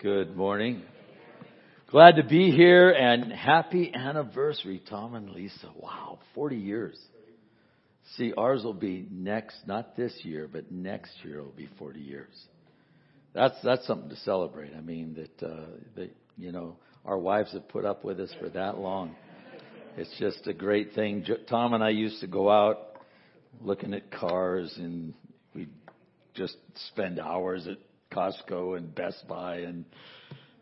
Good morning. Glad to be here and happy anniversary, Tom and Lisa. Wow, 40 years. See, ours will be next, not this year, but next year will be 40 years. That's, that's something to celebrate. I mean, that, uh, that, you know, our wives have put up with us for that long. It's just a great thing. Tom and I used to go out looking at cars and we'd just spend hours at Costco and Best Buy and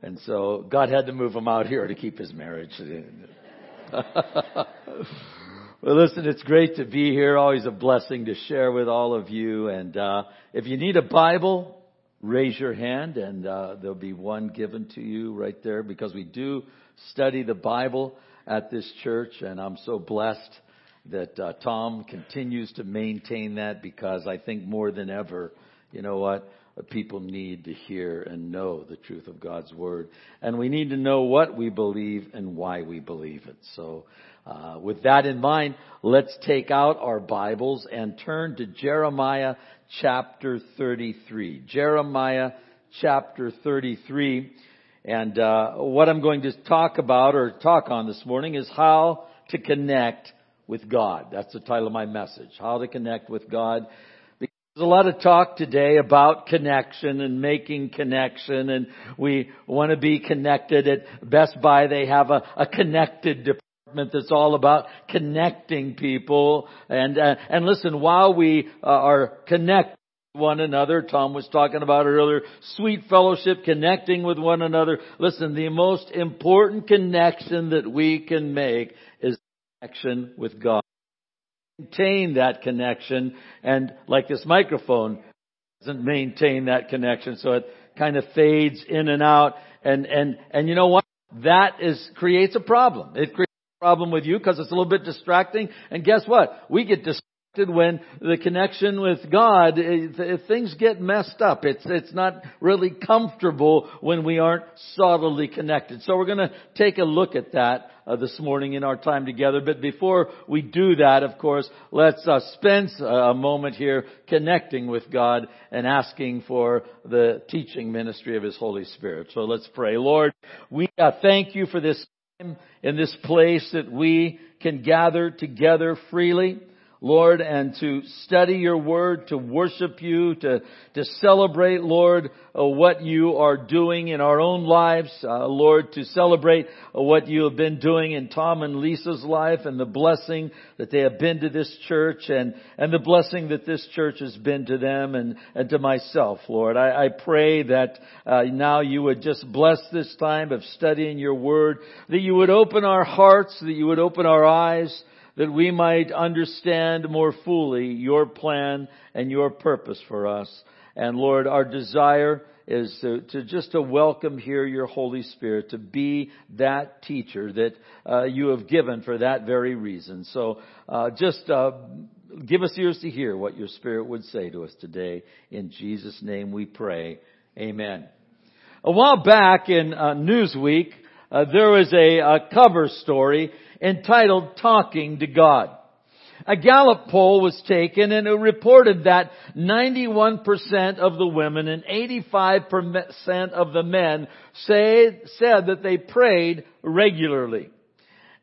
and so God had to move him out here to keep his marriage. well, listen, it's great to be here. Always a blessing to share with all of you. And uh, if you need a Bible, raise your hand, and uh, there'll be one given to you right there because we do study the Bible at this church, and I'm so blessed that uh, Tom continues to maintain that because I think more than ever, you know what? People need to hear and know the truth of God's Word. And we need to know what we believe and why we believe it. So, uh, with that in mind, let's take out our Bibles and turn to Jeremiah chapter 33. Jeremiah chapter 33. And uh, what I'm going to talk about or talk on this morning is how to connect with God. That's the title of my message. How to connect with God. There's a lot of talk today about connection and making connection and we want to be connected. At Best Buy they have a, a connected department that's all about connecting people and uh, and listen while we uh, are connected one another. Tom was talking about earlier. Sweet fellowship, connecting with one another. Listen, the most important connection that we can make is connection with God maintain that connection and like this microphone doesn't maintain that connection so it kind of fades in and out and and and you know what? That is creates a problem. It creates a problem with you because it's a little bit distracting and guess what? We get distracted when the connection with God, if things get messed up. It's, it's not really comfortable when we aren't solidly connected. So we're going to take a look at that uh, this morning in our time together. But before we do that, of course, let's uh, spend a moment here connecting with God and asking for the teaching ministry of His Holy Spirit. So let's pray. Lord, we uh, thank you for this time in this place that we can gather together freely. Lord, and to study your word, to worship you, to, to celebrate, Lord, uh, what you are doing in our own lives, uh, Lord, to celebrate uh, what you have been doing in Tom and Lisa's life and the blessing that they have been to this church and, and the blessing that this church has been to them and, and to myself, Lord. I, I pray that uh, now you would just bless this time of studying your word, that you would open our hearts, that you would open our eyes, that we might understand more fully your plan and your purpose for us. And Lord, our desire is to, to just to welcome here your Holy Spirit, to be that teacher that uh, you have given for that very reason. So uh, just uh, give us ears to hear what your Spirit would say to us today. In Jesus' name we pray. Amen. A while back in uh, Newsweek, uh, there was a, a cover story entitled Talking to God. A Gallup poll was taken and it reported that 91% of the women and 85% of the men say, said that they prayed regularly.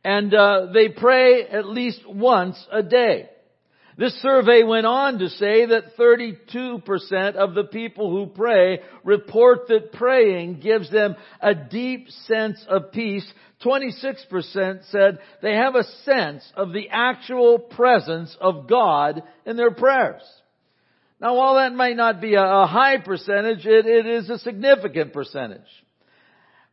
And uh, they pray at least once a day. This survey went on to say that 32% of the people who pray report that praying gives them a deep sense of peace. 26% said they have a sense of the actual presence of God in their prayers. Now while that might not be a high percentage, it, it is a significant percentage.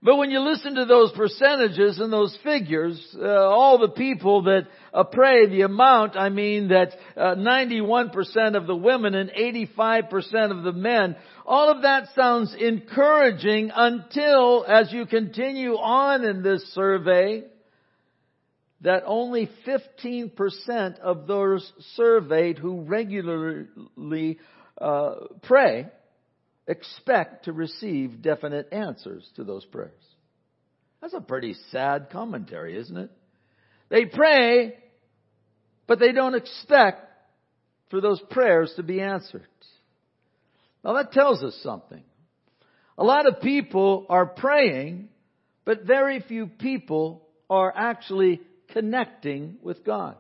But when you listen to those percentages and those figures, uh, all the people that uh, pray, the amount, I mean that uh, 91% of the women and 85% of the men, all of that sounds encouraging until, as you continue on in this survey, that only 15% of those surveyed who regularly uh, pray expect to receive definite answers to those prayers. That's a pretty sad commentary, isn't it? They pray, but they don't expect for those prayers to be answered. Now that tells us something. A lot of people are praying, but very few people are actually connecting with God.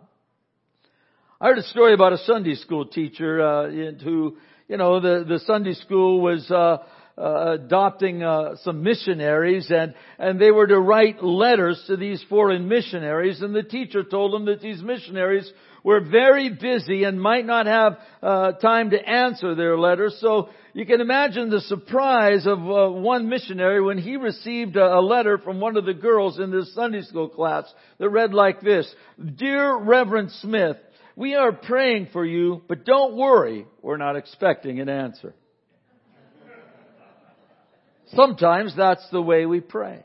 I heard a story about a Sunday school teacher uh, who, you know, the the Sunday school was uh, uh, adopting uh, some missionaries, and and they were to write letters to these foreign missionaries, and the teacher told them that these missionaries were very busy and might not have uh, time to answer their letters. So you can imagine the surprise of uh, one missionary when he received a, a letter from one of the girls in this Sunday school class that read like this: "Dear Reverend Smith." We are praying for you, but don't worry, we're not expecting an answer. Sometimes that's the way we pray.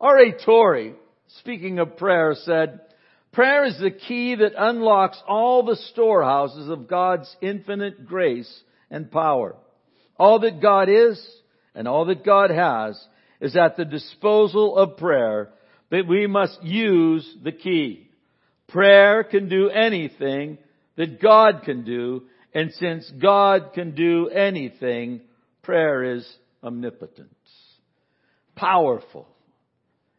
R.A. Torrey, speaking of prayer, said, Prayer is the key that unlocks all the storehouses of God's infinite grace and power. All that God is and all that God has is at the disposal of prayer, but we must use the key. Prayer can do anything that God can do, and since God can do anything, Prayer is omnipotent, powerful,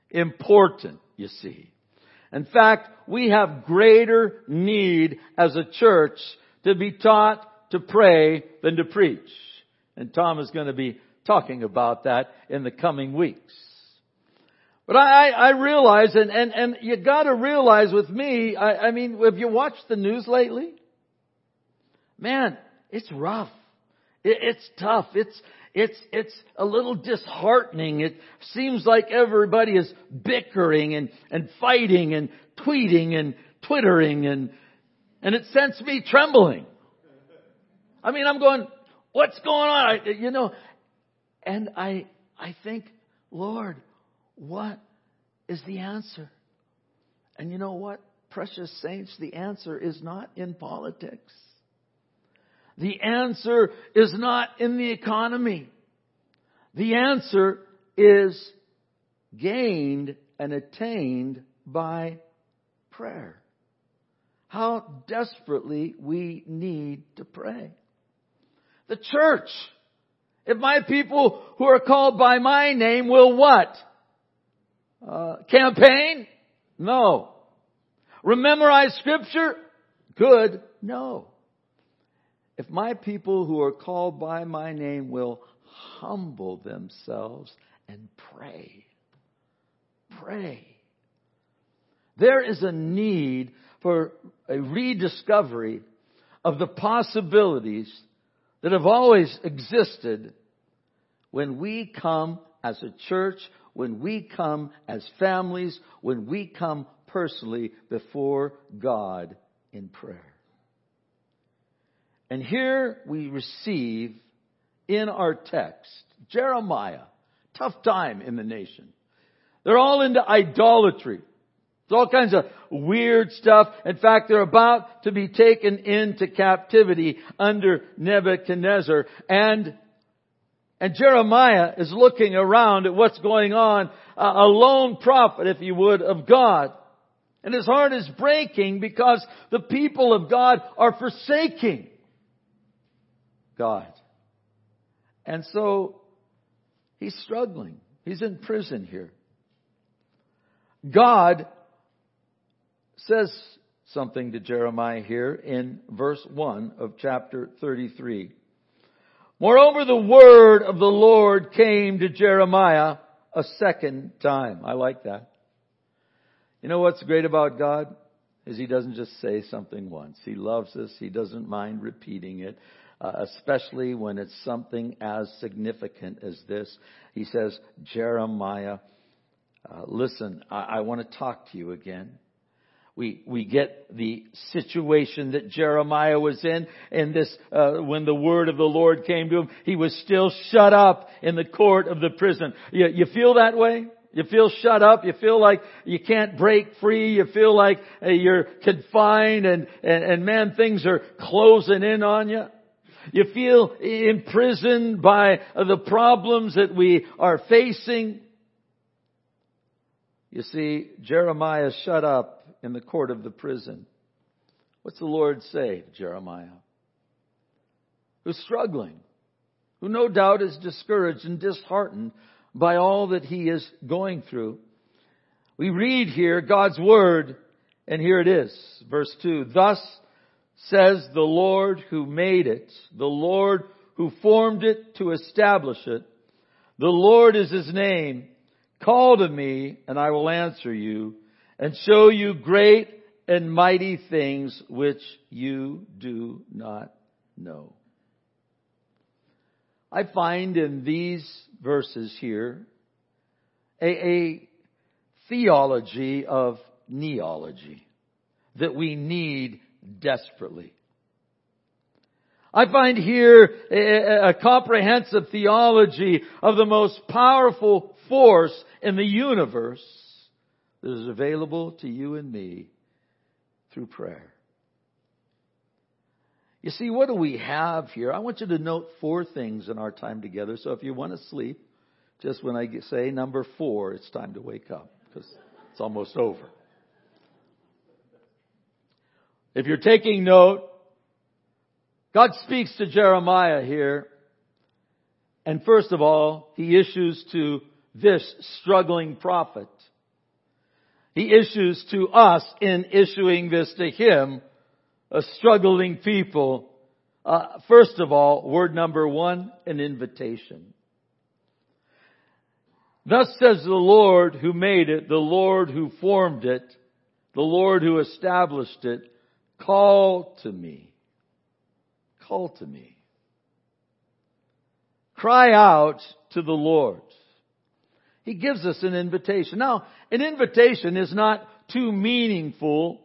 important, you see. In fact, we have greater need as a church to be taught to pray than to preach. And Tom is going to be talking about that in the coming weeks. But I, I realize, and, and, and you gotta realize with me, I, I mean, have you watched the news lately? Man, it's rough. It, it's tough. It's, it's, it's a little disheartening. It seems like everybody is bickering and, and fighting and tweeting and twittering and, and it sends me trembling. I mean, I'm going, what's going on? I, you know, and I, I think, Lord, what is the answer? And you know what, precious saints, the answer is not in politics. The answer is not in the economy. The answer is gained and attained by prayer. How desperately we need to pray. The church. If my people who are called by my name will what? Uh, campaign? No. Rememorize scripture? Good. No. If my people who are called by my name will humble themselves and pray, pray. There is a need for a rediscovery of the possibilities that have always existed when we come as a church, when we come as families, when we come personally before God in prayer. And here we receive in our text Jeremiah, tough time in the nation. They're all into idolatry. It's all kinds of weird stuff. In fact, they're about to be taken into captivity under Nebuchadnezzar. And, and Jeremiah is looking around at what's going on, a lone prophet, if you would, of God. And his heart is breaking because the people of God are forsaking God. And so he's struggling. He's in prison here. God says something to Jeremiah here in verse 1 of chapter 33. Moreover, the word of the Lord came to Jeremiah a second time. I like that. You know what's great about God? Is He doesn't just say something once. He loves us. He doesn't mind repeating it uh, especially when it's something as significant as this. He says, Jeremiah, uh, listen, I, I want to talk to you again. We, we get the situation that Jeremiah was in, and this, uh, when the word of the Lord came to him, he was still shut up in the court of the prison. You, you feel that way? You feel shut up. You feel like you can't break free. You feel like uh, you're confined and, and, and man, things are closing in on you. You feel imprisoned by the problems that we are facing. You see, Jeremiah shut up in the court of the prison. What's the Lord say to Jeremiah? Who's struggling? who no doubt is discouraged and disheartened by all that he is going through. We read here God's Word, and here it is, verse 2. Thus says the Lord who made it, the Lord who formed it to establish it. The Lord is his name. Call to me, and I will answer you, and show you great and mighty things which you do not know. I find in these verses here a, a theology of kneeology that we need desperately. I find here a, a, comprehensive theology of the most powerful force in the universe that is available to you and me through prayer. You see, what do we have here? I want you to note four things in our time together. So if you want to sleep, just when I say number four, it's time to wake up because it's almost over. If you're taking note, God speaks to Jeremiah here. And first of all, he issues to this struggling prophet. He issues to us in issuing this to him, a struggling people. Uh, first of all, word number one, an invitation. Thus says the Lord who made it, the Lord who formed it, the Lord who established it, call to me. Call to me. Cry out to the Lord. He gives us an invitation. Now, an invitation is not too meaningful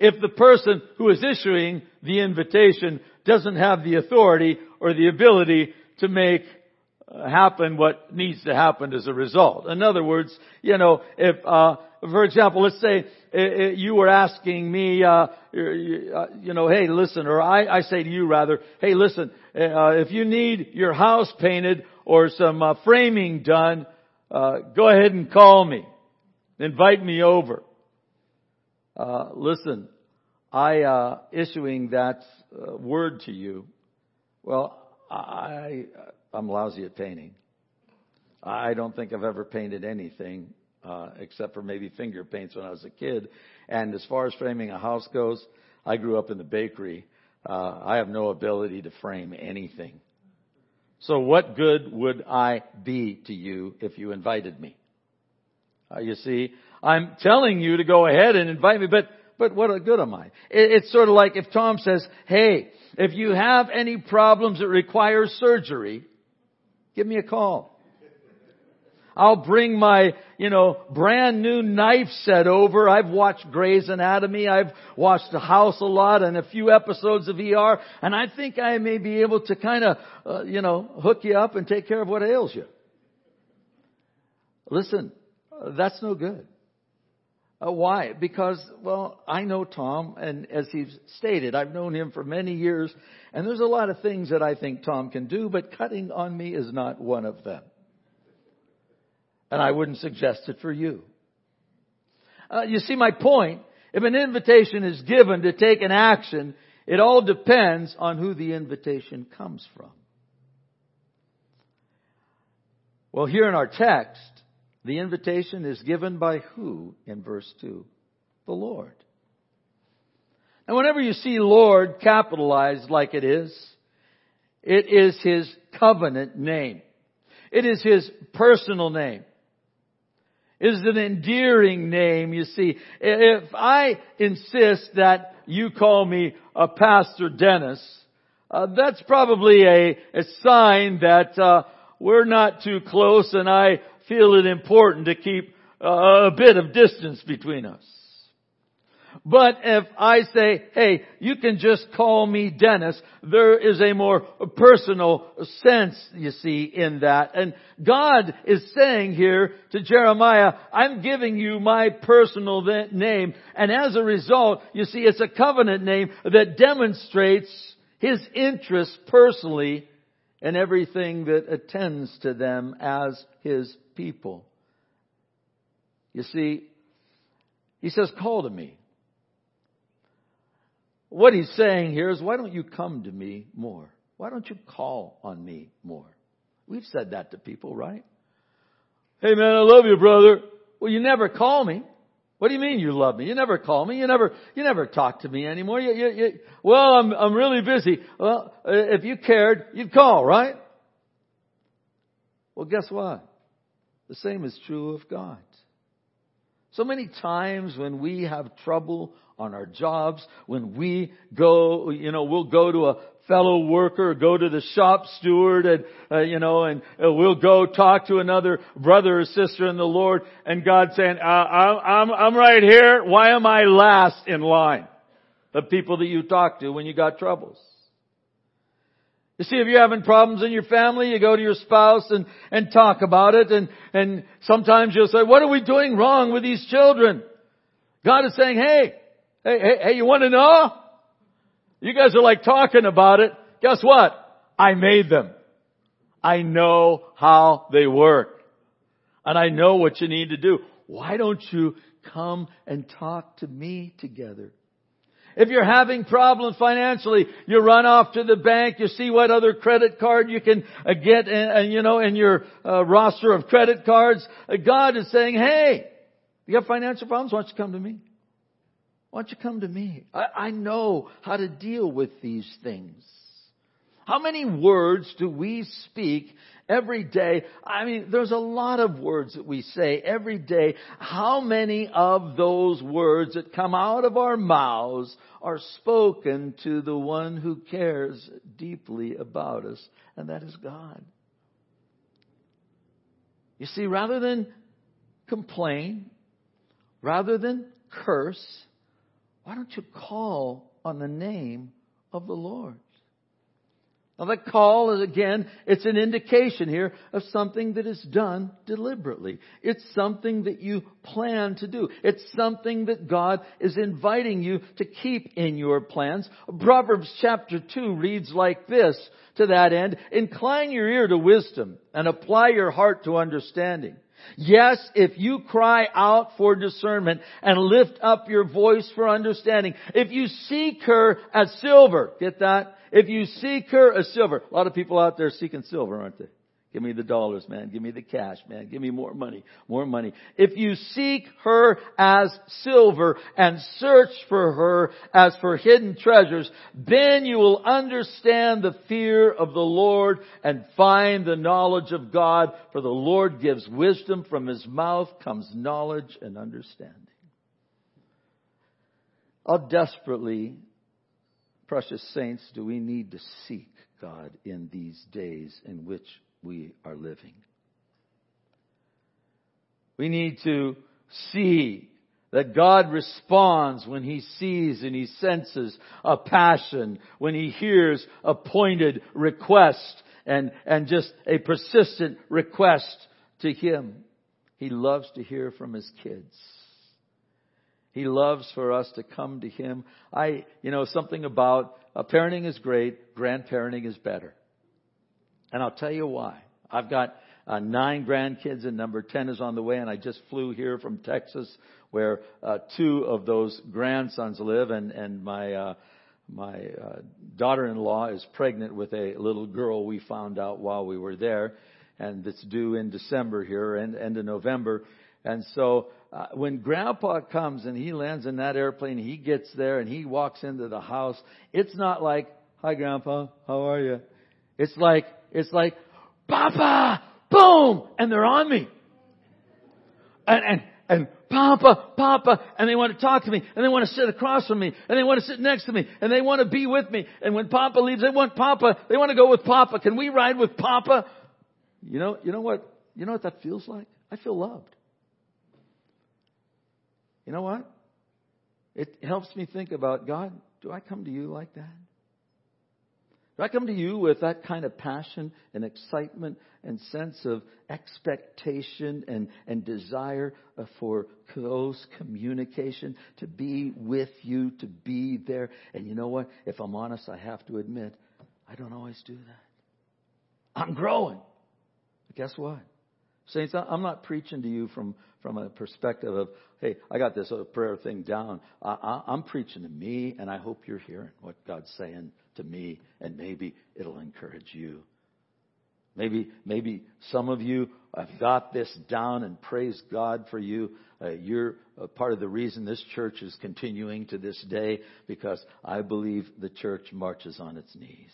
if the person who is issuing the invitation doesn't have the authority or the ability to make uh, happen what needs to happen as a result. In other words, you know, if, uh, for example, let's say uh, uh, you were asking me, uh, you know, hey, listen, or I, I say to you rather, hey, listen, uh, if you need your house painted or some uh, framing done, uh, go ahead and call me. Invite me over. Uh, listen, I uh, issuing that uh, word to you. Well, I I'm lousy at painting. I don't think I've ever painted anything uh, except for maybe finger paints when I was a kid. And as far as framing a house goes, I grew up in the bakery. Uh, I have no ability to frame anything. So what good would I be to you if you invited me? Uh, you see, I'm telling you to go ahead and invite me, but, but what good am I? It, it's sort of like if Tom says, hey, if you have any problems that require surgery, give me a call. I'll bring my, you know, brand new knife set over. I've watched Grey's Anatomy. I've watched The House a lot and a few episodes of ER. And I think I may be able to kind of, uh, you know, hook you up and take care of what ails you. Listen, that's no good. Uh, why? Because, well, I know Tom, and as he's stated, I've known him for many years, and there's a lot of things that I think Tom can do, but cutting on me is not one of them. And I wouldn't suggest it for you. Uh, you see my point? If an invitation is given to take an action, it all depends on who the invitation comes from. Well, here in our text, the invitation is given by who in verse 2? The Lord. And whenever you see Lord capitalized like it is, it is His covenant name. It is His personal name is an endearing name, you see. If I insist that you call me a Pastor Dennis, uh, that's probably a, a sign that uh, we're not too close and I feel it important to keep uh, a bit of distance between us. But if I say, hey, you can just call me Dennis, there is a more personal sense, you see, in that. And God is saying here to Jeremiah, I'm giving you my personal name. And as a result, you see, it's a covenant name that demonstrates his interest personally in everything that attends to them as his people. You see, he says, call to me. What he's saying here is, why don't you come to me more? Why don't you call on me more? We've said that to people, right? Hey man, I love you, brother. Well, you never call me. What do you mean you love me? You never call me. You never, you never talk to me anymore. You, you, you, well, I'm, I'm really busy. Well, uh, if you cared, you'd call, right? Well, guess what? The same is true of God. So many times when we have trouble on our jobs, when we go, you know, we'll go to a fellow worker, go to the shop steward and, uh, you know, and uh, we'll go talk to another brother or sister in the Lord and God saying, uh, I'm, I'm I'm right here. Why am I last in line? The people that you talk to when you got troubles. You see, if you're having problems in your family, you go to your spouse and, and talk about it and, and sometimes you'll say, what are we doing wrong with these children? God is saying, hey, hey, hey, hey, you want to know? You guys are like talking about it. Guess what? I made them. I know how they work. And I know what you need to do. Why don't you come and talk to me together? If you're having problems financially, you run off to the bank, you see what other credit card you can uh, get, and you know, in your uh, roster of credit cards. Uh, God is saying, hey, you have financial problems? Why don't you come to me? Why don't you come to me? I, I know how to deal with these things. How many words do we speak every day. I mean, there's a lot of words that we say every day. How many of those words that come out of our mouths are spoken to the one who cares deeply about us, and that is God? You see, rather than complain, rather than curse, why don't you call on the name of the Lord? Now that call is again, it's an indication here of something that is done deliberately. It's something that you plan to do. It's something that God is inviting you to keep in your plans. Proverbs chapter 2 reads like this to that end, incline your ear to wisdom and apply your heart to understanding. Yes, if you cry out for discernment and lift up your voice for understanding, if you seek her as silver, get that? If you seek her as silver, a lot of people out there seeking silver, aren't they? Give me the dollars, man. Give me the cash, man. Give me more money. More money. If you seek her as silver and search for her as for hidden treasures, then you will understand the fear of the Lord and find the knowledge of God. For the Lord gives wisdom from his mouth comes knowledge and understanding. How desperately precious saints, do we need to seek God in these days in which we are living? We need to see that God responds when He sees and He senses a passion, when He hears a pointed request and, and just a persistent request to Him. He loves to hear from His kids. He loves for us to come to Him. I, you know, something about uh, parenting is great, grandparenting is better. And I'll tell you why. I've got uh, nine grandkids and number 10 is on the way and I just flew here from Texas where uh, two of those grandsons live and, and my, uh, my uh, daughter-in-law is pregnant with a little girl we found out while we were there and it's due in December here and end of November. And so uh, when grandpa comes and he lands in that airplane, he gets there and he walks into the house. It's not like, hi grandpa, how are you? It's like, it's like, Papa, boom, and they're on me. And, and, and Papa, Papa, and they want to talk to me, and they want to sit across from me, and they want to sit next to me, and they want to be with me. And when Papa leaves, they want Papa, they want to go with Papa. Can we ride with Papa? You know, you know what, you know what that feels like? I feel loved. You know what? It helps me think about God, do I come to you like that? Do I come to you with that kind of passion and excitement and sense of expectation and, and desire for close communication, to be with you, to be there? And you know what? If I'm honest, I have to admit, I don't always do that. I'm growing. But guess what? Saints, I'm not preaching to you from, from a perspective of, hey, I got this prayer thing down. I, I, I'm preaching to me, and I hope you're hearing what God's saying to me, and maybe it'll encourage you. Maybe, maybe some of you have got this down and praise God for you. Uh, you're part of the reason this church is continuing to this day because I believe the church marches on its knees.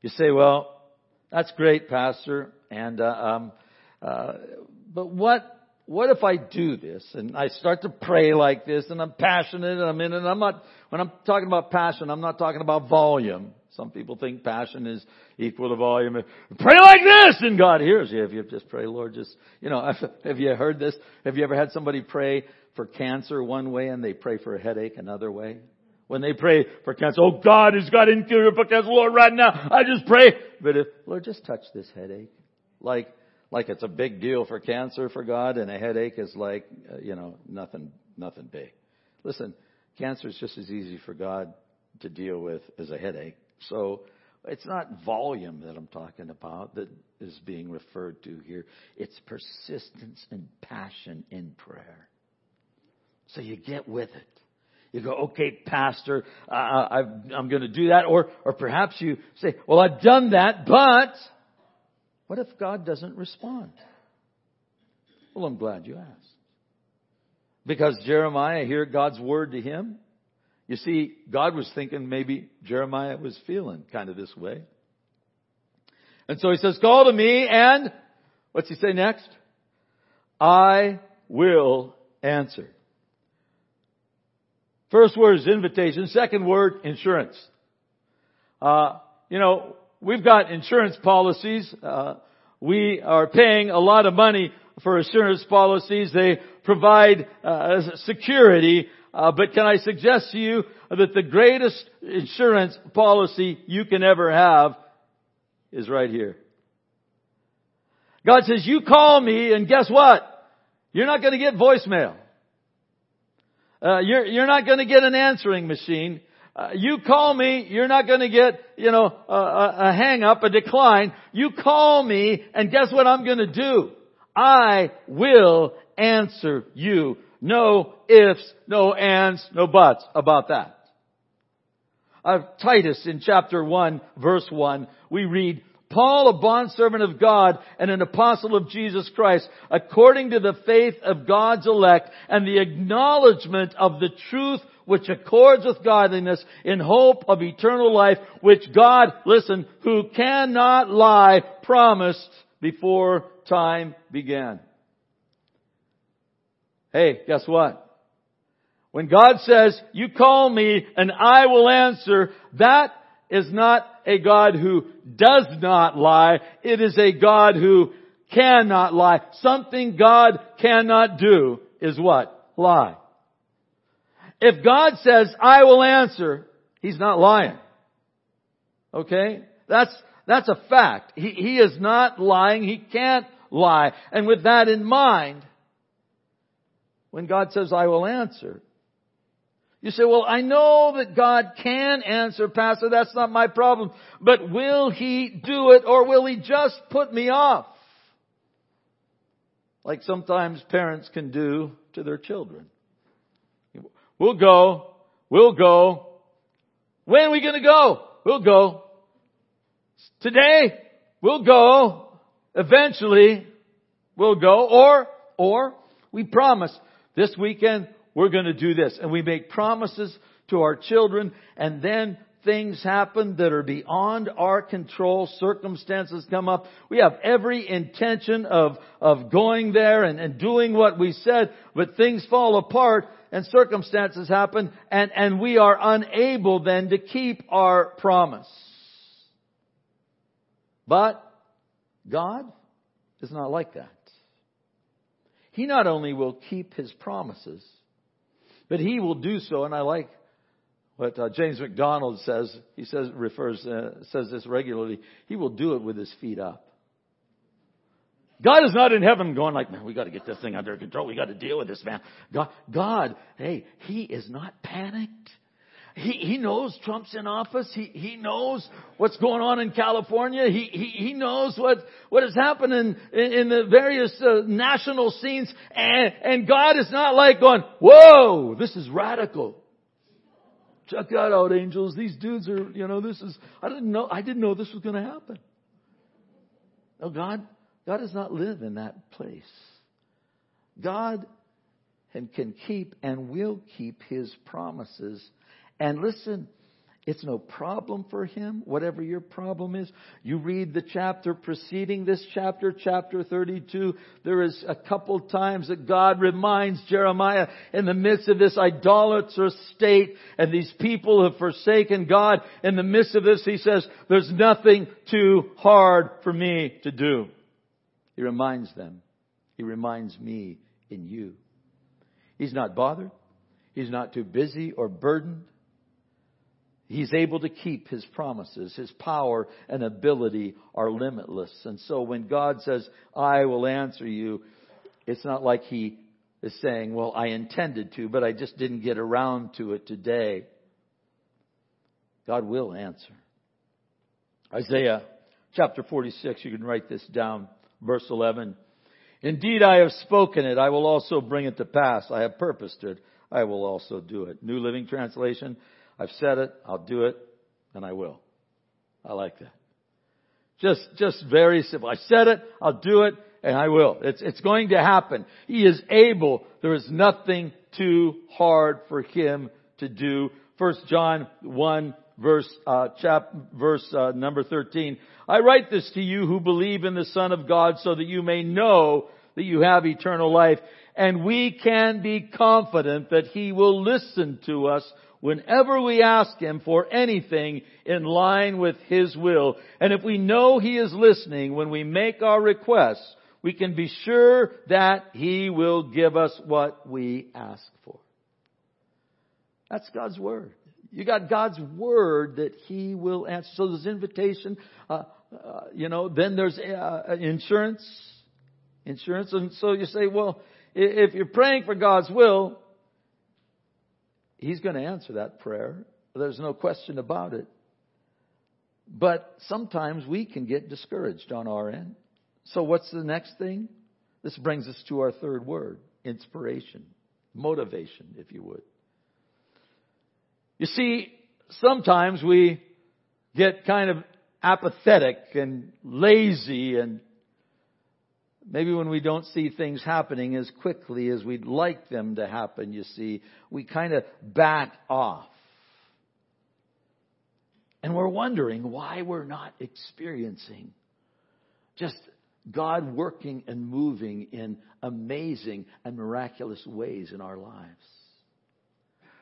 You say, well, that's great, Pastor, and uh, um, uh, but what what if I do this and I start to pray like this and I'm passionate and I'm in it and I'm not, when I'm talking about passion, I'm not talking about volume. Some people think passion is equal to volume. Pray like this and God hears you. If you just pray, Lord, just, you know, have you heard this? Have you ever had somebody pray for cancer one way and they pray for a headache another way? When they pray for cancer, oh God has got incurable cancer, Lord, right now, I just pray. But if, Lord, just touch this headache. Like, like it's a big deal for cancer for God and a headache is like, uh, you know, nothing, nothing big. Listen, cancer is just as easy for God to deal with as a headache. So it's not volume that I'm talking about that is being referred to here. It's persistence and passion in prayer. So you get with it. You go, okay, pastor, uh, I'm going to do that. Or, or perhaps you say, well, I've done that, but what if God doesn't respond? Well, I'm glad you asked. Because Jeremiah hear God's word to him. You see, God was thinking maybe Jeremiah was feeling kind of this way. And so he says, call to me and, what's he say next? I will answer. First word is invitation. Second word, insurance. Uh, you know, we've got insurance policies. Uh, we are paying a lot of money for insurance policies. They provide uh, security. Uh, but can I suggest to you that the greatest insurance policy you can ever have is right here. God says, you call me and guess what? You're not going to get voicemail. Uh, you're, you're not going to get an answering machine. Uh, you call me, you're not going to get, you know, a, a, a hang up, a decline. You call me, and guess what I'm going to do? I will answer you. No ifs, no ands, no buts about that. Of Titus in chapter 1, verse 1, we read, Paul, a bondservant of God and an apostle of Jesus Christ, according to the faith of God's elect and the acknowledgement of the truth which accords with godliness in hope of eternal life, which God, listen, who cannot lie, promised before time began. Hey, guess what? When God says, you call me and I will answer, that is not a God who does not lie. It is a God who cannot lie. Something God cannot do is what? Lie. If God says, I will answer, He's not lying. Okay? That's, that's a fact. He, he is not lying. He can't lie. And with that in mind, when God says, I will answer, you say, well, I know that God can answer, Pastor. That's not my problem. But will He do it or will He just put me off? Like sometimes parents can do to their children. We'll go. We'll go. When are we going to go? We'll go. Today, we'll go. Eventually, we'll go. Or, or, we promise this weekend we're going to do this. And we make promises to our children and then things happen that are beyond our control, circumstances come up. We have every intention of, of going there and, and doing what we said, but things fall apart and circumstances happen and, and we are unable then to keep our promise. But God is not like that. He not only will keep His promises, but He will do so, and I like what uh, James MacDonald says. He says, refers, uh, says this regularly. He will do it with His feet up. God is not in heaven going like, man, we got to get this thing under control. We got to deal with this man. God, God, hey, He is not panicked. He, he knows Trump's in office. He, he knows what's going on in California. He, he, he knows what, what is happening in, in the various uh, national scenes. And, and God is not like going, whoa, this is radical. check that out, angels. These dudes are, you know, this is, I didn't know, I didn't know this was going to happen. No, God, God does not live in that place. God can keep and will keep His promises. And listen, it's no problem for him, whatever your problem is. You read the chapter preceding this chapter, chapter 32. There is a couple times that God reminds Jeremiah in the midst of this idolatrous state and these people have forsaken God. In the midst of this, he says, there's nothing too hard for me to do. He reminds them. He reminds me in you. He's not bothered. He's not too busy or burdened. He's able to keep his promises. His power and ability are limitless. And so when God says, I will answer you, it's not like he is saying, well, I intended to, but I just didn't get around to it today. God will answer. Isaiah chapter 46, you can write this down, verse 11. Indeed, I have spoken it. I will also bring it to pass. I have purposed it. I will also do it. New Living Translation. I've said it, I'll do it, and I will. I like that. Just, just very simple. I said it, I'll do it, and I will. It's, it's going to happen. He is able. There is nothing too hard for him to do. First John 1 verse, uh, chap, verse, uh, number 13. I write this to you who believe in the Son of God so that you may know that you have eternal life. And we can be confident that He will listen to us whenever we ask Him for anything in line with His will. And if we know He is listening when we make our requests, we can be sure that He will give us what we ask for. That's God's Word. You got God's Word that He will answer. So there's invitation, uh, uh, you know, then there's uh, insurance, insurance. And so you say, well, if you're praying for God's will, He's going to answer that prayer. There's no question about it. But sometimes we can get discouraged on our end. So what's the next thing? This brings us to our third word, inspiration, motivation, if you would. You see, sometimes we get kind of apathetic and lazy and Maybe when we don't see things happening as quickly as we'd like them to happen, you see, we kind of back off. And we're wondering why we're not experiencing just God working and moving in amazing and miraculous ways in our lives.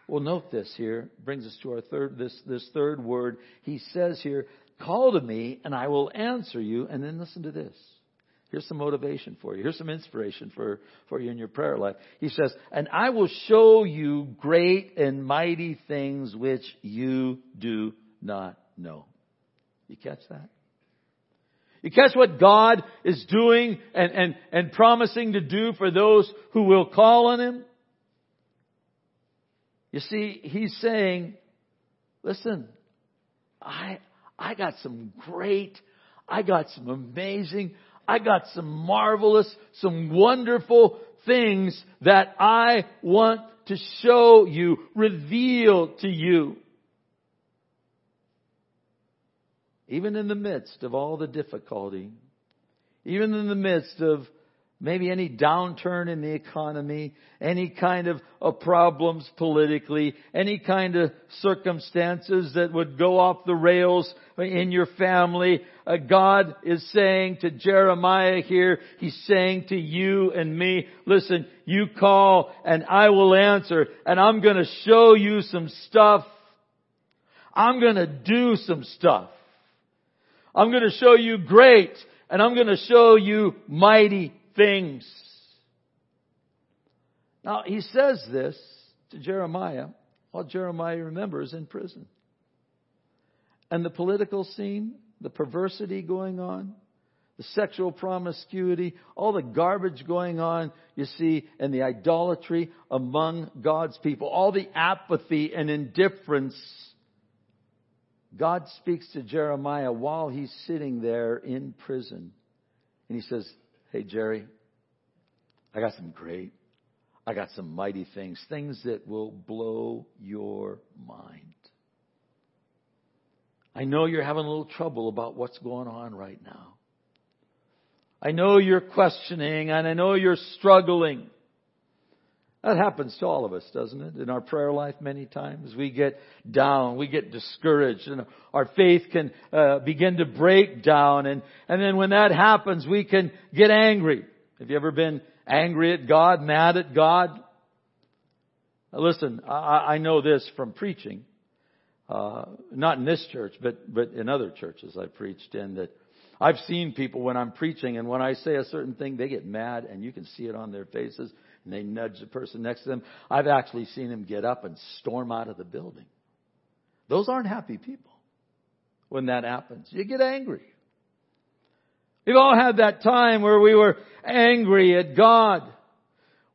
Well, note this here brings us to our third this this third word. He says here, "Call to me, and I will answer you." And then listen to this. Here's some motivation for you. Here's some inspiration for, for you in your prayer life. He says, and I will show you great and mighty things which you do not know. You catch that? You catch what God is doing and, and, and promising to do for those who will call on Him? You see, He's saying, listen, I, I got some great, I got some amazing, I got some marvelous, some wonderful things that I want to show you, reveal to you. Even in the midst of all the difficulty, even in the midst of maybe any downturn in the economy, any kind of, of, problems politically, any kind of circumstances that would go off the rails in your family. Uh, God is saying to Jeremiah here, He's saying to you and me, listen, you call and I will answer and I'm gonna show you some stuff. I'm gonna do some stuff. I'm gonna show you great and I'm gonna show you mighty things. Now, he says this to Jeremiah while Jeremiah, remembers in prison. And the political scene, the perversity going on, the sexual promiscuity, all the garbage going on, you see, and the idolatry among God's people, all the apathy and indifference. God speaks to Jeremiah while he's sitting there in prison. And he says, Hey, Jerry, I got some great, I got some mighty things, things that will blow your mind. I know you're having a little trouble about what's going on right now. I know you're questioning and I know you're struggling. That happens to all of us, doesn't it? In our prayer life, many times we get down, we get discouraged, and our faith can uh, begin to break down. And and then when that happens, we can get angry. Have you ever been angry at God, mad at God? Now listen, I, I know this from preaching, uh, not in this church, but but in other churches I've preached in that. I've seen people when I'm preaching and when I say a certain thing, they get mad and you can see it on their faces and they nudge the person next to them. I've actually seen them get up and storm out of the building. Those aren't happy people when that happens. You get angry. We've all had that time where we were angry at God.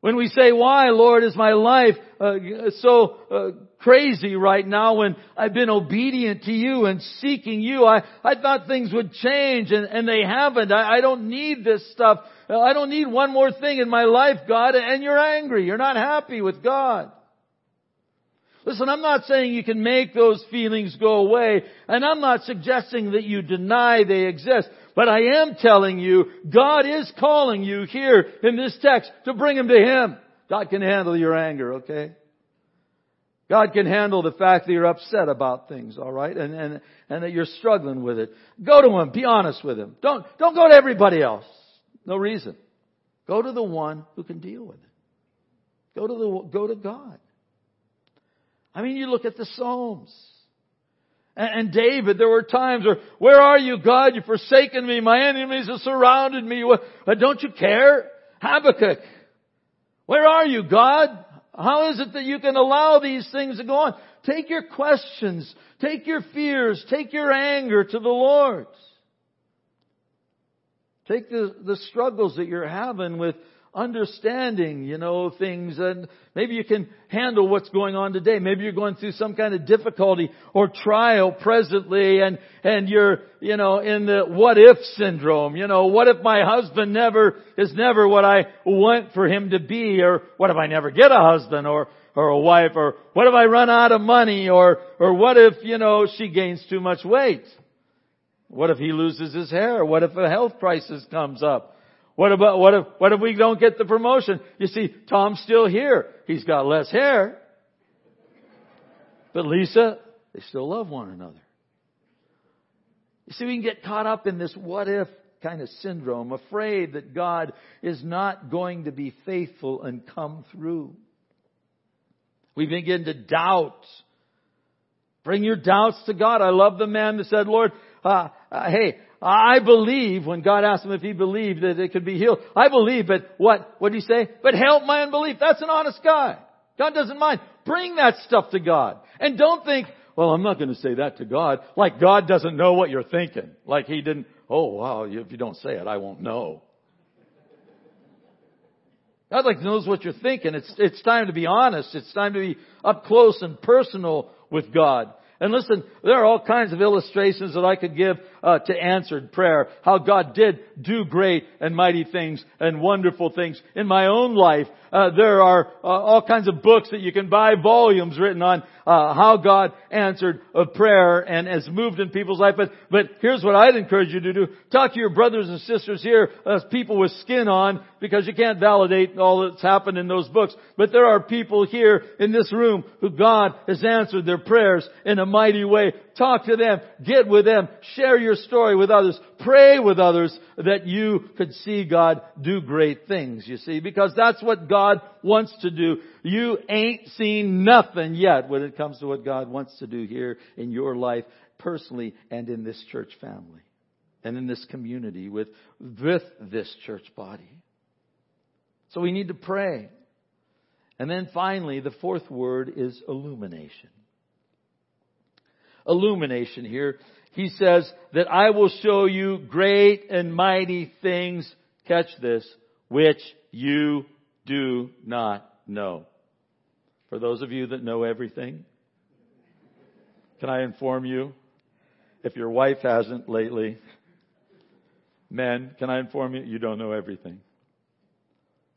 When we say, why, Lord, is my life uh, so uh, crazy right now when I've been obedient to you and seeking you? I, I thought things would change and, and they haven't. I, I don't need this stuff. I don't need one more thing in my life, God, and you're angry. You're not happy with God. Listen, I'm not saying you can make those feelings go away, and I'm not suggesting that you deny they exist. But I am telling you, God is calling you here in this text to bring Him to Him. God can handle your anger, okay? God can handle the fact that you're upset about things, alright? And, and, and that you're struggling with it. Go to Him. Be honest with Him. Don't, don't go to everybody else. No reason. Go to the one who can deal with it. Go to the, go to God. I mean, you look at the Psalms. And, David, there were times where, where are you, God? You've forsaken me. My enemies have surrounded me. But uh, don't you care? Habakkuk, where are you, God? How is it that you can allow these things to go on? Take your questions, take your fears, take your anger to the Lord. Take the, the struggles that you're having with understanding, you know, things and maybe you can handle what's going on today. Maybe you're going through some kind of difficulty or trial presently and, and you're, you know, in the what if syndrome. You know, what if my husband never, is never what I want for him to be or what if I never get a husband or, or a wife or what if I run out of money or, or what if, you know, she gains too much weight? What if he loses his hair? What if a health crisis comes up? What about, what if, what if we don't get the promotion? You see, Tom's still here. He's got less hair. But Lisa, they still love one another. You see, we can get caught up in this what if kind of syndrome, afraid that God is not going to be faithful and come through. We begin to doubt. Bring your doubts to God. I love the man that said, Lord, uh, uh, hey, I believe when God asked him if he believed that it could be healed. I believe, but what, what did he say? But help my unbelief. That's an honest guy. God doesn't mind. Bring that stuff to God. And don't think, well, I'm not going to say that to God. Like God doesn't know what you're thinking. Like he didn't, oh wow, if you don't say it, I won't know. God like knows what you're thinking. It's, it's time to be honest. It's time to be up close and personal with God. And listen, there are all kinds of illustrations that I could give uh, to answered prayer. How God did do great and mighty things and wonderful things in my own life. Uh, there are uh, all kinds of books that you can buy, volumes written on uh, how God answered a prayer and has moved in people's life. But, but here's what I'd encourage you to do. Talk to your brothers and sisters here as people with skin on because you can't validate all that's happened in those books. But there are people here in this room who God has answered their prayers in a mighty way. Talk to them. Get with them. Share your story with others. Pray with others that you could see God do great things, you see, because that's what God wants to do. You ain't seen nothing yet when it comes to what God wants to do here in your life personally and in this church family and in this community with, with this church body. So we need to pray. And then finally, the fourth word is illumination. Illumination here. He says that I will show you great and mighty things, catch this, which you do not know. For those of you that know everything, can I inform you, if your wife hasn't lately, men, can I inform you, you don't know everything.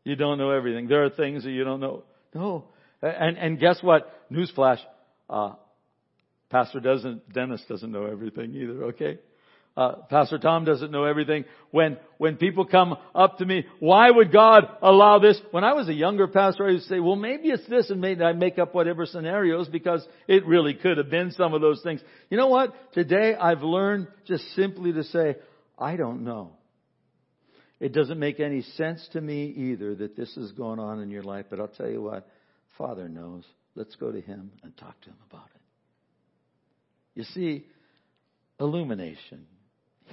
You don't know everything. There are things that you don't know. No. And, and guess what? Newsflash. Uh, Pastor doesn't, Dennis doesn't know everything either, okay? Uh, Pastor Tom doesn't know everything. When, when people come up to me, why would God allow this? When I was a younger pastor, I used to say, well, maybe it's this and maybe I make up whatever scenarios because it really could have been some of those things. You know what? Today I've learned just simply to say, I don't know. It doesn't make any sense to me either that this is going on in your life, but I'll tell you what, Father knows. Let's go to Him and talk to Him about it. You see, illumination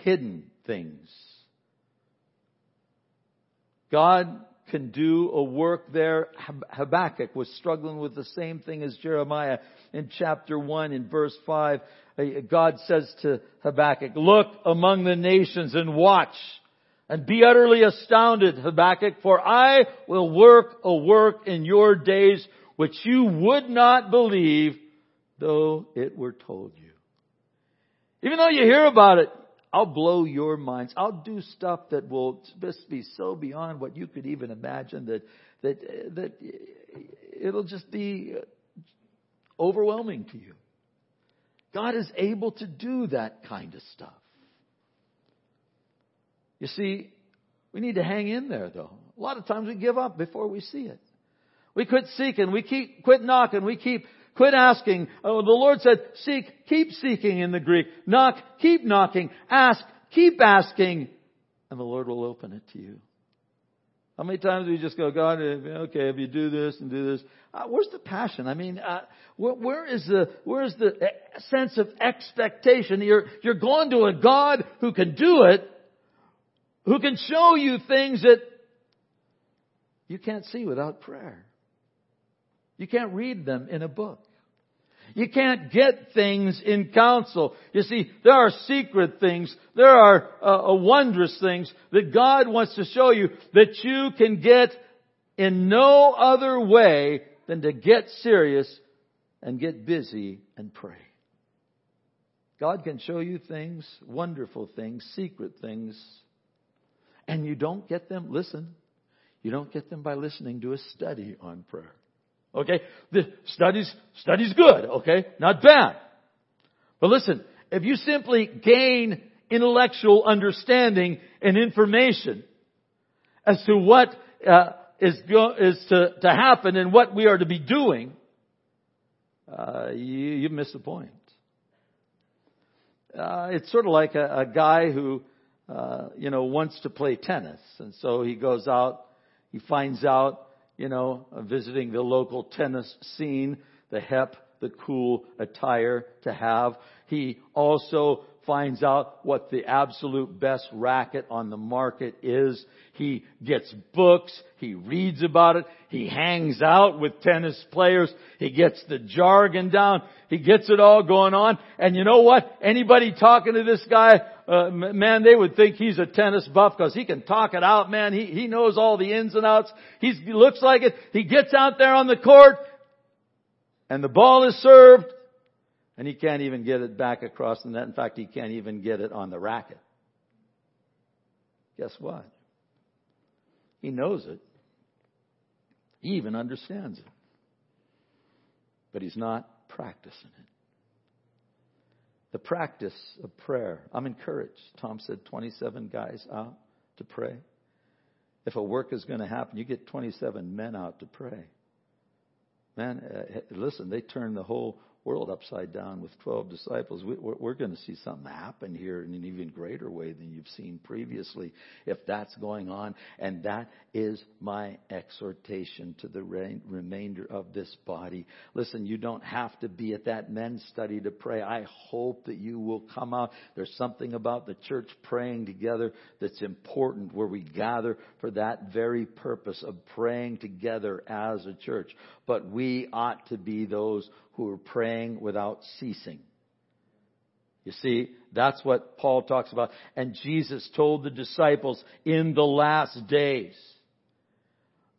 hidden things. God can do a work there. Habakkuk was struggling with the same thing as Jeremiah in chapter 1 in verse 5. Uh, God says to Habakkuk, look among the nations and watch and be utterly astounded, Habakkuk, for I will work a work in your days which you would not believe though it were told you. Even though you hear about it, I'll blow your minds. I'll do stuff that will just be so beyond what you could even imagine that that that it'll just be overwhelming to you. God is able to do that kind of stuff. You see, we need to hang in there though. A lot of times we give up before we see it. We quit seeking, we keep quit knocking, we keep Quit asking. Oh, the Lord said, seek, keep seeking in the Greek. Knock, keep knocking. Ask, keep asking. And the Lord will open it to you. How many times do you just go, God, okay, if you do this and do this, uh, where's the passion? I mean, uh, where, where is the where is the uh, sense of expectation? You're you're going to a God who can do it, who can show you things that you can't see without prayer. You can't read them in a book. You can't get things in counsel. You see, there are secret things. There are uh, uh, wondrous things that God wants to show you that you can get in no other way than to get serious and get busy and pray. God can show you things, wonderful things, secret things, and you don't get them, listen, you don't get them by listening to a study on prayer. Okay? The study's, study's good, okay? Not bad. But listen, if you simply gain intellectual understanding and information as to what uh, is, go- is to, to happen and what we are to be doing, uh, you, you miss the point. Uh, it's sort of like a, a guy who, uh, you know, wants to play tennis, and so he goes out, he finds out you know, uh, visiting the local tennis scene, the hep, the cool attire to have. He also finds out what the absolute best racket on the market is. He gets books. He reads about it. He hangs out with tennis players. He gets the jargon down. He gets it all going on. And you know what? Anybody talking to this guy, uh, man, they would think he's a tennis buff because he can talk it out, man. He, he knows all the ins and outs. He's, he looks like it. He gets out there on the court and the ball is served and he can't even get it back across the net. In fact, he can't even get it on the racket. Guess what? He knows it. He even understands it. But he's not practicing it. The practice of prayer. I'm encouraged. Tom said 27 guys out to pray. If a work is going to happen, you get 27 men out to pray. Man, uh, listen, they turn the whole world upside down with 12 disciples. We, we're, we're going to see something happen here in an even greater way than you've seen previously if that's going on. And that is my exhortation to the re- remainder of this body. Listen, you don't have to be at that men's study to pray. I hope that you will come out. There's something about the church praying together that's important where we gather for that very purpose of praying together as a church. But we ought to be those who are praying without ceasing. You see, that's what Paul talks about. And Jesus told the disciples in the last days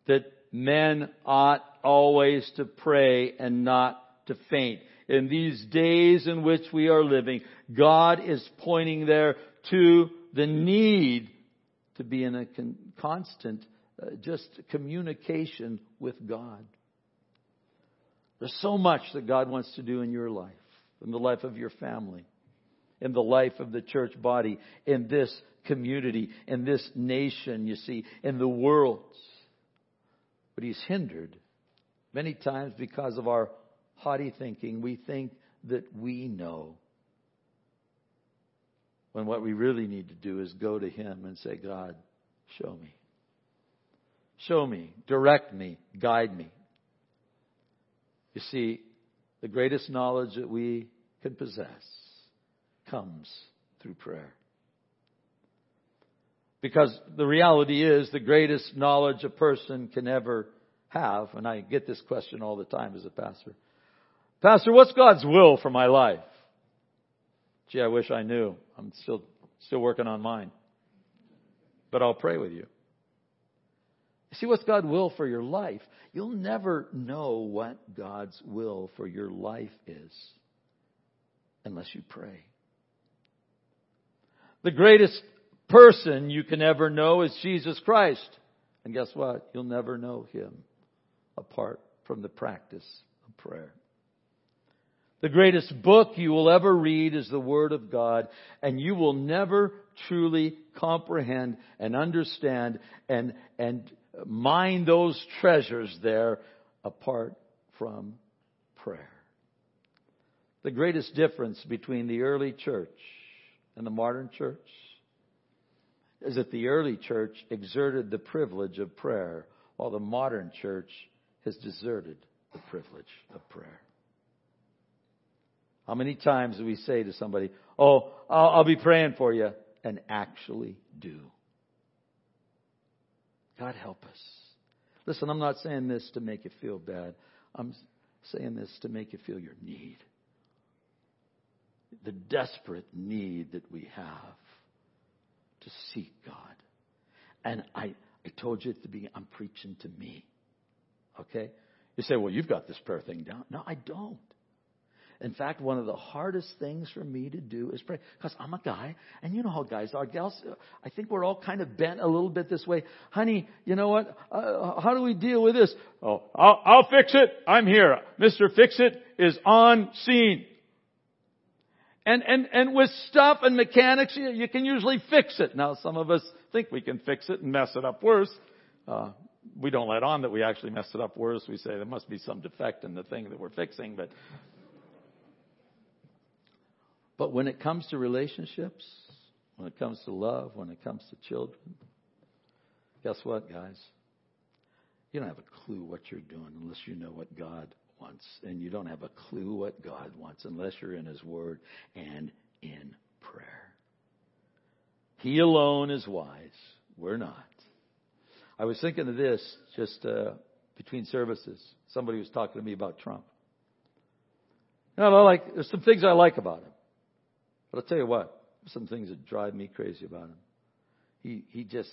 that men ought always to pray and not to faint. In these days in which we are living, God is pointing there to the need to be in a con- constant uh, just communication with God. There's so much that God wants to do in your life, in the life of your family, in the life of the church body, in this community, in this nation, you see, in the world. But He's hindered many times because of our haughty thinking. We think that we know. When what we really need to do is go to Him and say, God, show me. Show me, direct me, guide me. You see, the greatest knowledge that we can possess comes through prayer. Because the reality is the greatest knowledge a person can ever have, and I get this question all the time as a pastor. Pastor, what's God's will for my life? Gee, I wish I knew. I'm still, still working on mine. But I'll pray with you. See what's God's will for your life. You'll never know what God's will for your life is unless you pray. The greatest person you can ever know is Jesus Christ. And guess what? You'll never know him apart from the practice of prayer. The greatest book you will ever read is the Word of God, and you will never truly comprehend and understand and, and mine those treasures there apart from prayer. The greatest difference between the early church and the modern church is that the early church exerted the privilege of prayer, while the modern church has deserted the privilege of prayer. How many times do we say to somebody, Oh, I'll, I'll be praying for you, and actually do? God help us. Listen, I'm not saying this to make you feel bad. I'm saying this to make you feel your need. The desperate need that we have to seek God. And I, I told you at the beginning, I'm preaching to me. Okay? You say, well, you've got this prayer thing down. No, I don't. In fact, one of the hardest things for me to do is pray. Because I'm a guy, and you know how guys are. Gals, I think we're all kind of bent a little bit this way. Honey, you know what? Uh, how do we deal with this? Oh, I'll, I'll fix it. I'm here. Mr. Fix It is on scene. And, and, and with stuff and mechanics, you, you can usually fix it. Now, some of us think we can fix it and mess it up worse. Uh, we don't let on that we actually messed it up worse. We say there must be some defect in the thing that we're fixing, but but when it comes to relationships, when it comes to love, when it comes to children, guess what, guys? You don't have a clue what you're doing unless you know what God wants. And you don't have a clue what God wants unless you're in His Word and in prayer. He alone is wise. We're not. I was thinking of this just uh, between services. Somebody was talking to me about Trump. You know, like, there's some things I like about him. But I'll tell you what, some things that drive me crazy about him. He, he just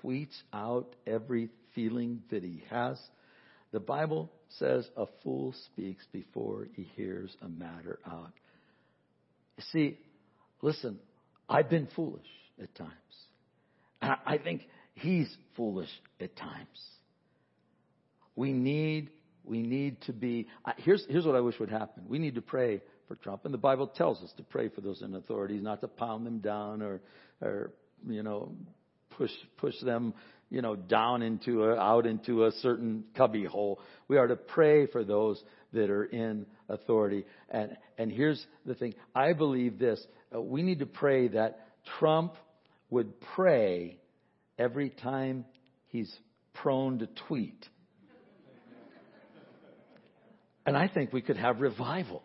tweets out every feeling that he has. The Bible says a fool speaks before he hears a matter out. You see, listen, I've been foolish at times. I think he's foolish at times. We need, we need to be, here's, here's what I wish would happen. We need to pray for Trump. And the Bible tells us to pray for those in authorities, not to pound them down or, or you know, push push them, you know, down into a, out into a certain cubby hole. We are to pray for those that are in authority. And and here's the thing: I believe this. Uh, we need to pray that Trump would pray every time he's prone to tweet. And I think we could have revival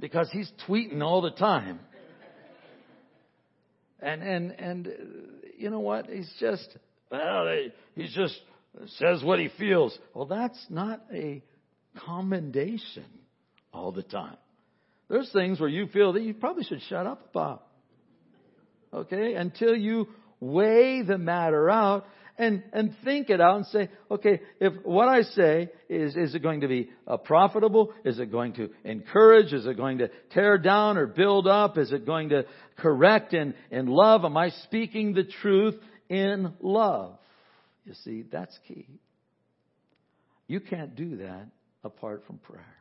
because he's tweeting all the time. And and and uh, you know what? He's just well, he just says what he feels. Well, that's not a commendation all the time. There's things where you feel that you probably should shut up about. Okay? Until you weigh the matter out and, and think it out and say, okay, if what I say is, is it going to be uh, profitable? Is it going to encourage? Is it going to tear down or build up? Is it going to correct in, in love? Am I speaking the truth in love. You see, that's key. You can't do that apart from prayer.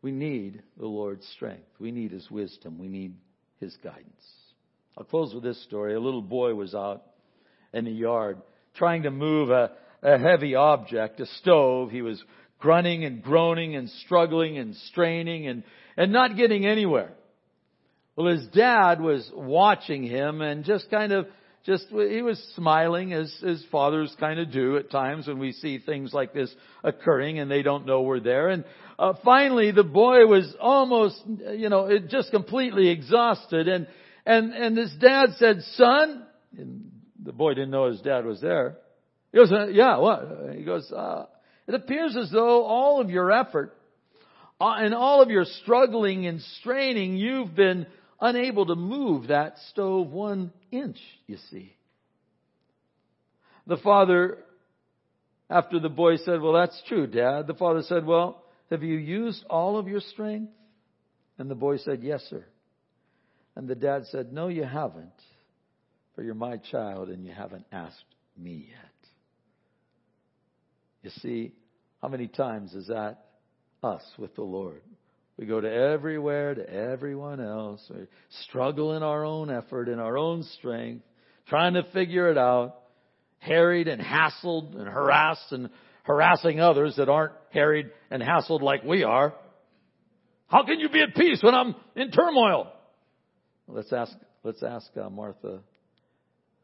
We need the Lord's strength. We need His wisdom. We need His guidance. I'll close with this story. A little boy was out in the yard trying to move a, a heavy object, a stove. He was grunting and groaning and struggling and straining and, and not getting anywhere. Well, his dad was watching him and just kind of just he was smiling as as fathers kind of do at times when we see things like this occurring and they don't know we're there and uh, finally the boy was almost you know just completely exhausted and and and his dad said son and the boy didn't know his dad was there he goes uh, yeah what he goes uh, it appears as though all of your effort uh, and all of your struggling and straining you've been unable to move that stove one inch, you see. The father, after the boy said, Well, that's true, Dad, the father said, Well, have you used all of your strength? And the boy said, Yes, sir. And the dad said, No, you haven't, for you're my child and you haven't asked me yet. You see, how many times is that us with the Lord? We go to everywhere, to everyone else. We struggle in our own effort, in our own strength, trying to figure it out, harried and hassled and harassed and harassing others that aren't harried and hassled like we are. How can you be at peace when I'm in turmoil? Let's ask, let's ask uh, Martha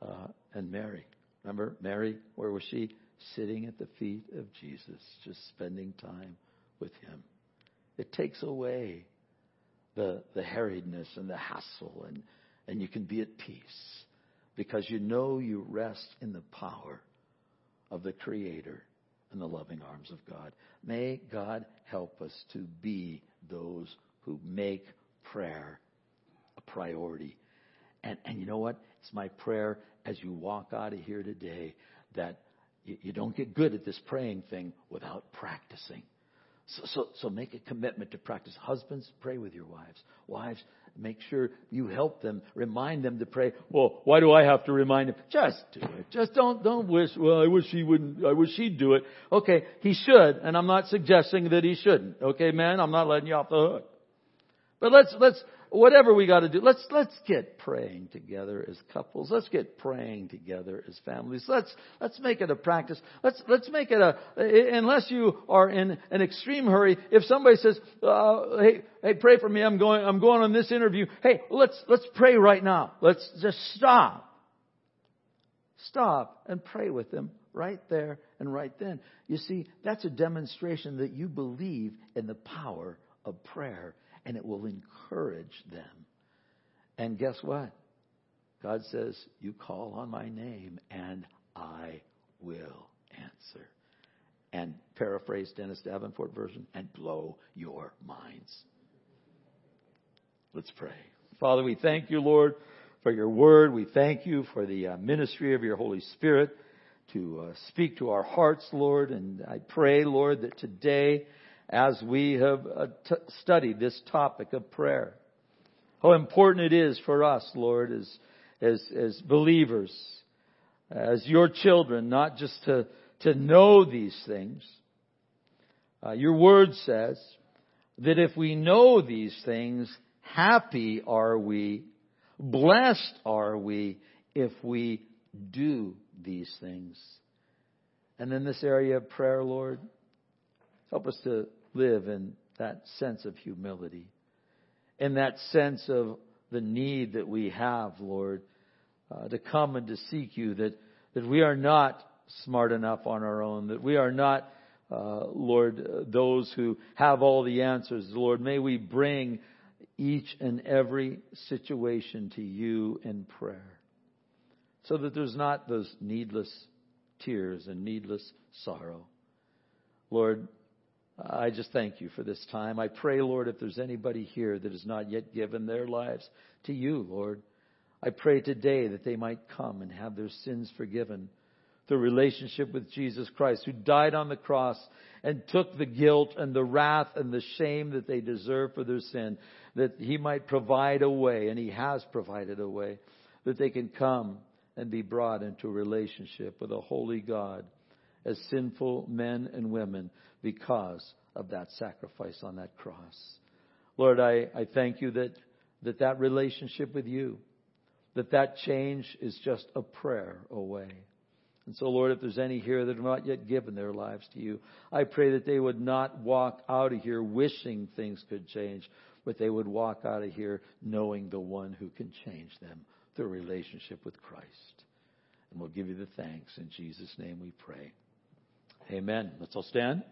uh, and Mary. Remember Mary? Where was she? Sitting at the feet of Jesus, just spending time with him. It takes away the, the harriedness and the hassle, and, and you can be at peace because you know you rest in the power of the Creator and the loving arms of God. May God help us to be those who make prayer a priority. And, and you know what? It's my prayer as you walk out of here today that you, don't get good at this praying thing without practicing. So, so, so make a commitment to practice. Husbands, pray with your wives. Wives, make sure you help them, remind them to pray. Well, why do I have to remind them? Just do it. Just don't, don't wish, well, I wish he wouldn't, I wish he'd do it. Okay, he should, and I'm not suggesting that he shouldn't. Okay, man, I'm not letting you off the hook. But let's, let's, whatever we got to do, let's, let's get praying together as couples. Let's get praying together as families. Let's, let's make it a practice. Let's, let's make it a, unless you are in an extreme hurry, if somebody says, uh, hey, hey, pray for me, I'm going, I'm going on this interview. Hey, let's, let's pray right now. Let's just stop. Stop and pray with them right there and right then. You see, that's a demonstration that you believe in the power of prayer and it will encourage them. And guess what? God says, You call on my name and I will answer. And paraphrase Dennis Davenport version, and blow your minds. Let's pray. Father, we thank you, Lord, for your word. We thank you for the uh, ministry of your Holy Spirit to uh, speak to our hearts, Lord. And I pray, Lord, that today as we have uh, studied this topic of prayer. How important it is for us, Lord, as, as, as believers, as your children, not just to, to know these things. Uh, your word says that if we know these things, happy are we, blessed are we if we do these things. And in this area of prayer, Lord, help us to live in that sense of humility, in that sense of the need that we have, Lord, uh, to come and to seek you, that, that we are not smart enough on our own, that we are not, uh, Lord, uh, those who have all the answers. Lord, may we bring each and every situation to you in prayer so that there's not those needless tears and needless sorrow. Lord, I just thank you for this time. I pray, Lord, if there's anybody here that has not yet given their lives to you, Lord, I pray today that they might come and have their sins forgiven through relationship with Jesus Christ, who died on the cross and took the guilt and the wrath and the shame that they deserve for their sin, that he might provide a way, and he has provided a way that they can come and be brought into a relationship with a holy God as sinful men and women because of that sacrifice on that cross. Lord, I, I thank you that, that that relationship with you, that that change is just a prayer away. And so, Lord, if there's any here that have not yet given their lives to you, I pray that they would not walk out of here wishing things could change, but they would walk out of here knowing the one who can change them through a relationship with Christ. And we'll give you the thanks. In Jesus' name we pray. Amen. Let's all stand.